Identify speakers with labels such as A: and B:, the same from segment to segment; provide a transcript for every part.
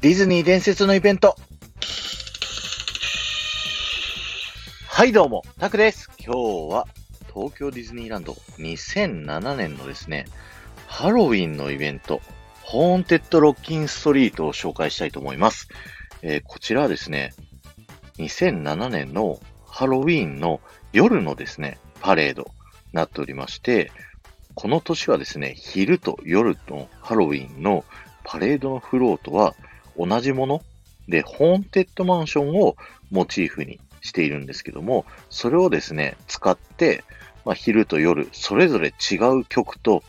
A: ディズニー伝説のイベント。はい、どうも、タクです。今日は東京ディズニーランド2007年のですね、ハロウィンのイベント、ホーンテッドロッキンストリートを紹介したいと思います。えーこちらはですね、2007年のハロウィンの夜のですね、パレードになっておりまして、この年はですね、昼と夜のハロウィンのパレードのフロートは同じもの？で、ホーンテッドマンションをモチーフにしているんですけども、それをですね、使って、まあ、昼と夜、それぞれ違う曲と、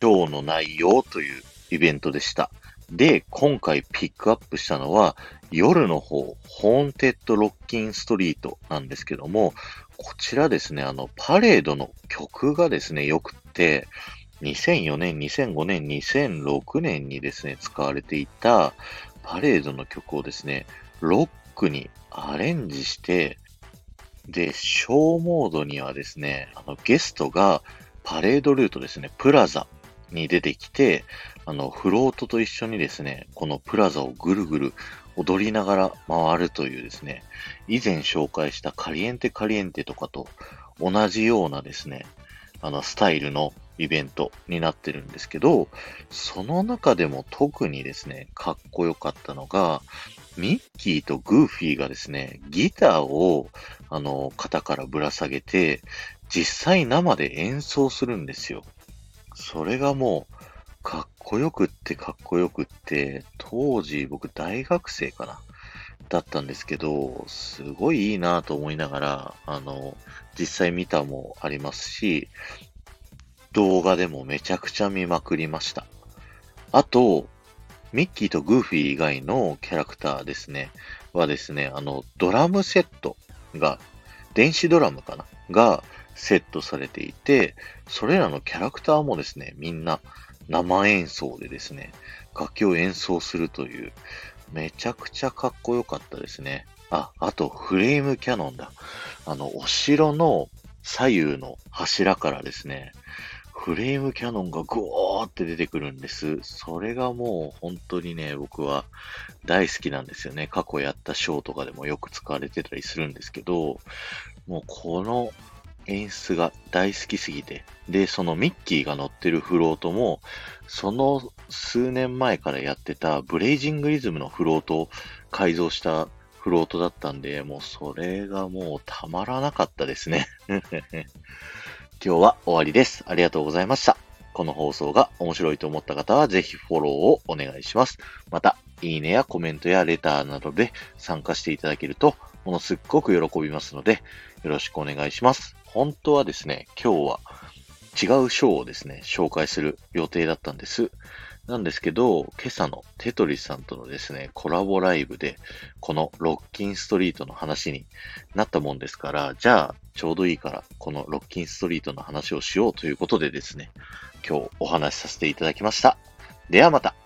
A: 今日の内容というイベントでした。で、今回ピックアップしたのは、夜の方、ホーンテッドロッキンストリートなんですけども、こちらですね、あの、パレードの曲がですね、良くて、2004年、2005年、2006年にですね、使われていたパレードの曲をですね、ロックにアレンジして、で、ショーモードにはですね、あの、ゲストがパレードルートですね、プラザに出てきて、あの、フロートと一緒にですね、このプラザをぐるぐる踊りながら回るというですね、以前紹介したカリエンテカリエンテとかと同じようなですね、あの、スタイルのイベントになってるんですけど、その中でも特にですね、かっこよかったのが、ミッキーとグーフィーがですね、ギターを、あの、肩からぶら下げて、実際生で演奏するんですよ。それがもう、かっこよくってかっこよくって、当時僕大学生かなだったんですけど、すごいいいなと思いながら、あの、実際見たもありますし、動画でもめちゃくちゃ見まくりました。あと、ミッキーとグーフィー以外のキャラクターですね、はですね、あの、ドラムセットが、電子ドラムかな？がセットされていて、それらのキャラクターもですね、みんな生演奏でですね、楽器を演奏するという、めちゃくちゃかっこよかったですね。あ、あと、フレームキャノンだ。あの、お城の左右の柱からですね、フレームキャノンがゴーって出てくるんです。それがもう本当にね、僕は大好きなんですよね。過去やったショーとかでもよく使われてたりするんですけど、もうこの演出が大好きすぎて、で、そのミッキーが乗ってるフロートも、その数年前からやってたブレイジングリズムのフロートを改造したフロートだったんで、もうそれがもうたまらなかったですね。今日は終わりです。ありがとうございました。この放送が面白いと思った方はぜひフォローをお願いします。また、いいねやコメントやレターなどで参加していただけると、ものすっごく喜びますので、よろしくお願いします。本当はですね、今日は違う章をですね、紹介する予定だったんです。なんですけど、今朝のテトリスさんとのですね、コラボライブで、このロッキンストリートの話になったもんですから、じゃあ、ちょうどいいから、このロッキンストリートの話をしようということでですね、今日お話しさせていただきました。ではまた。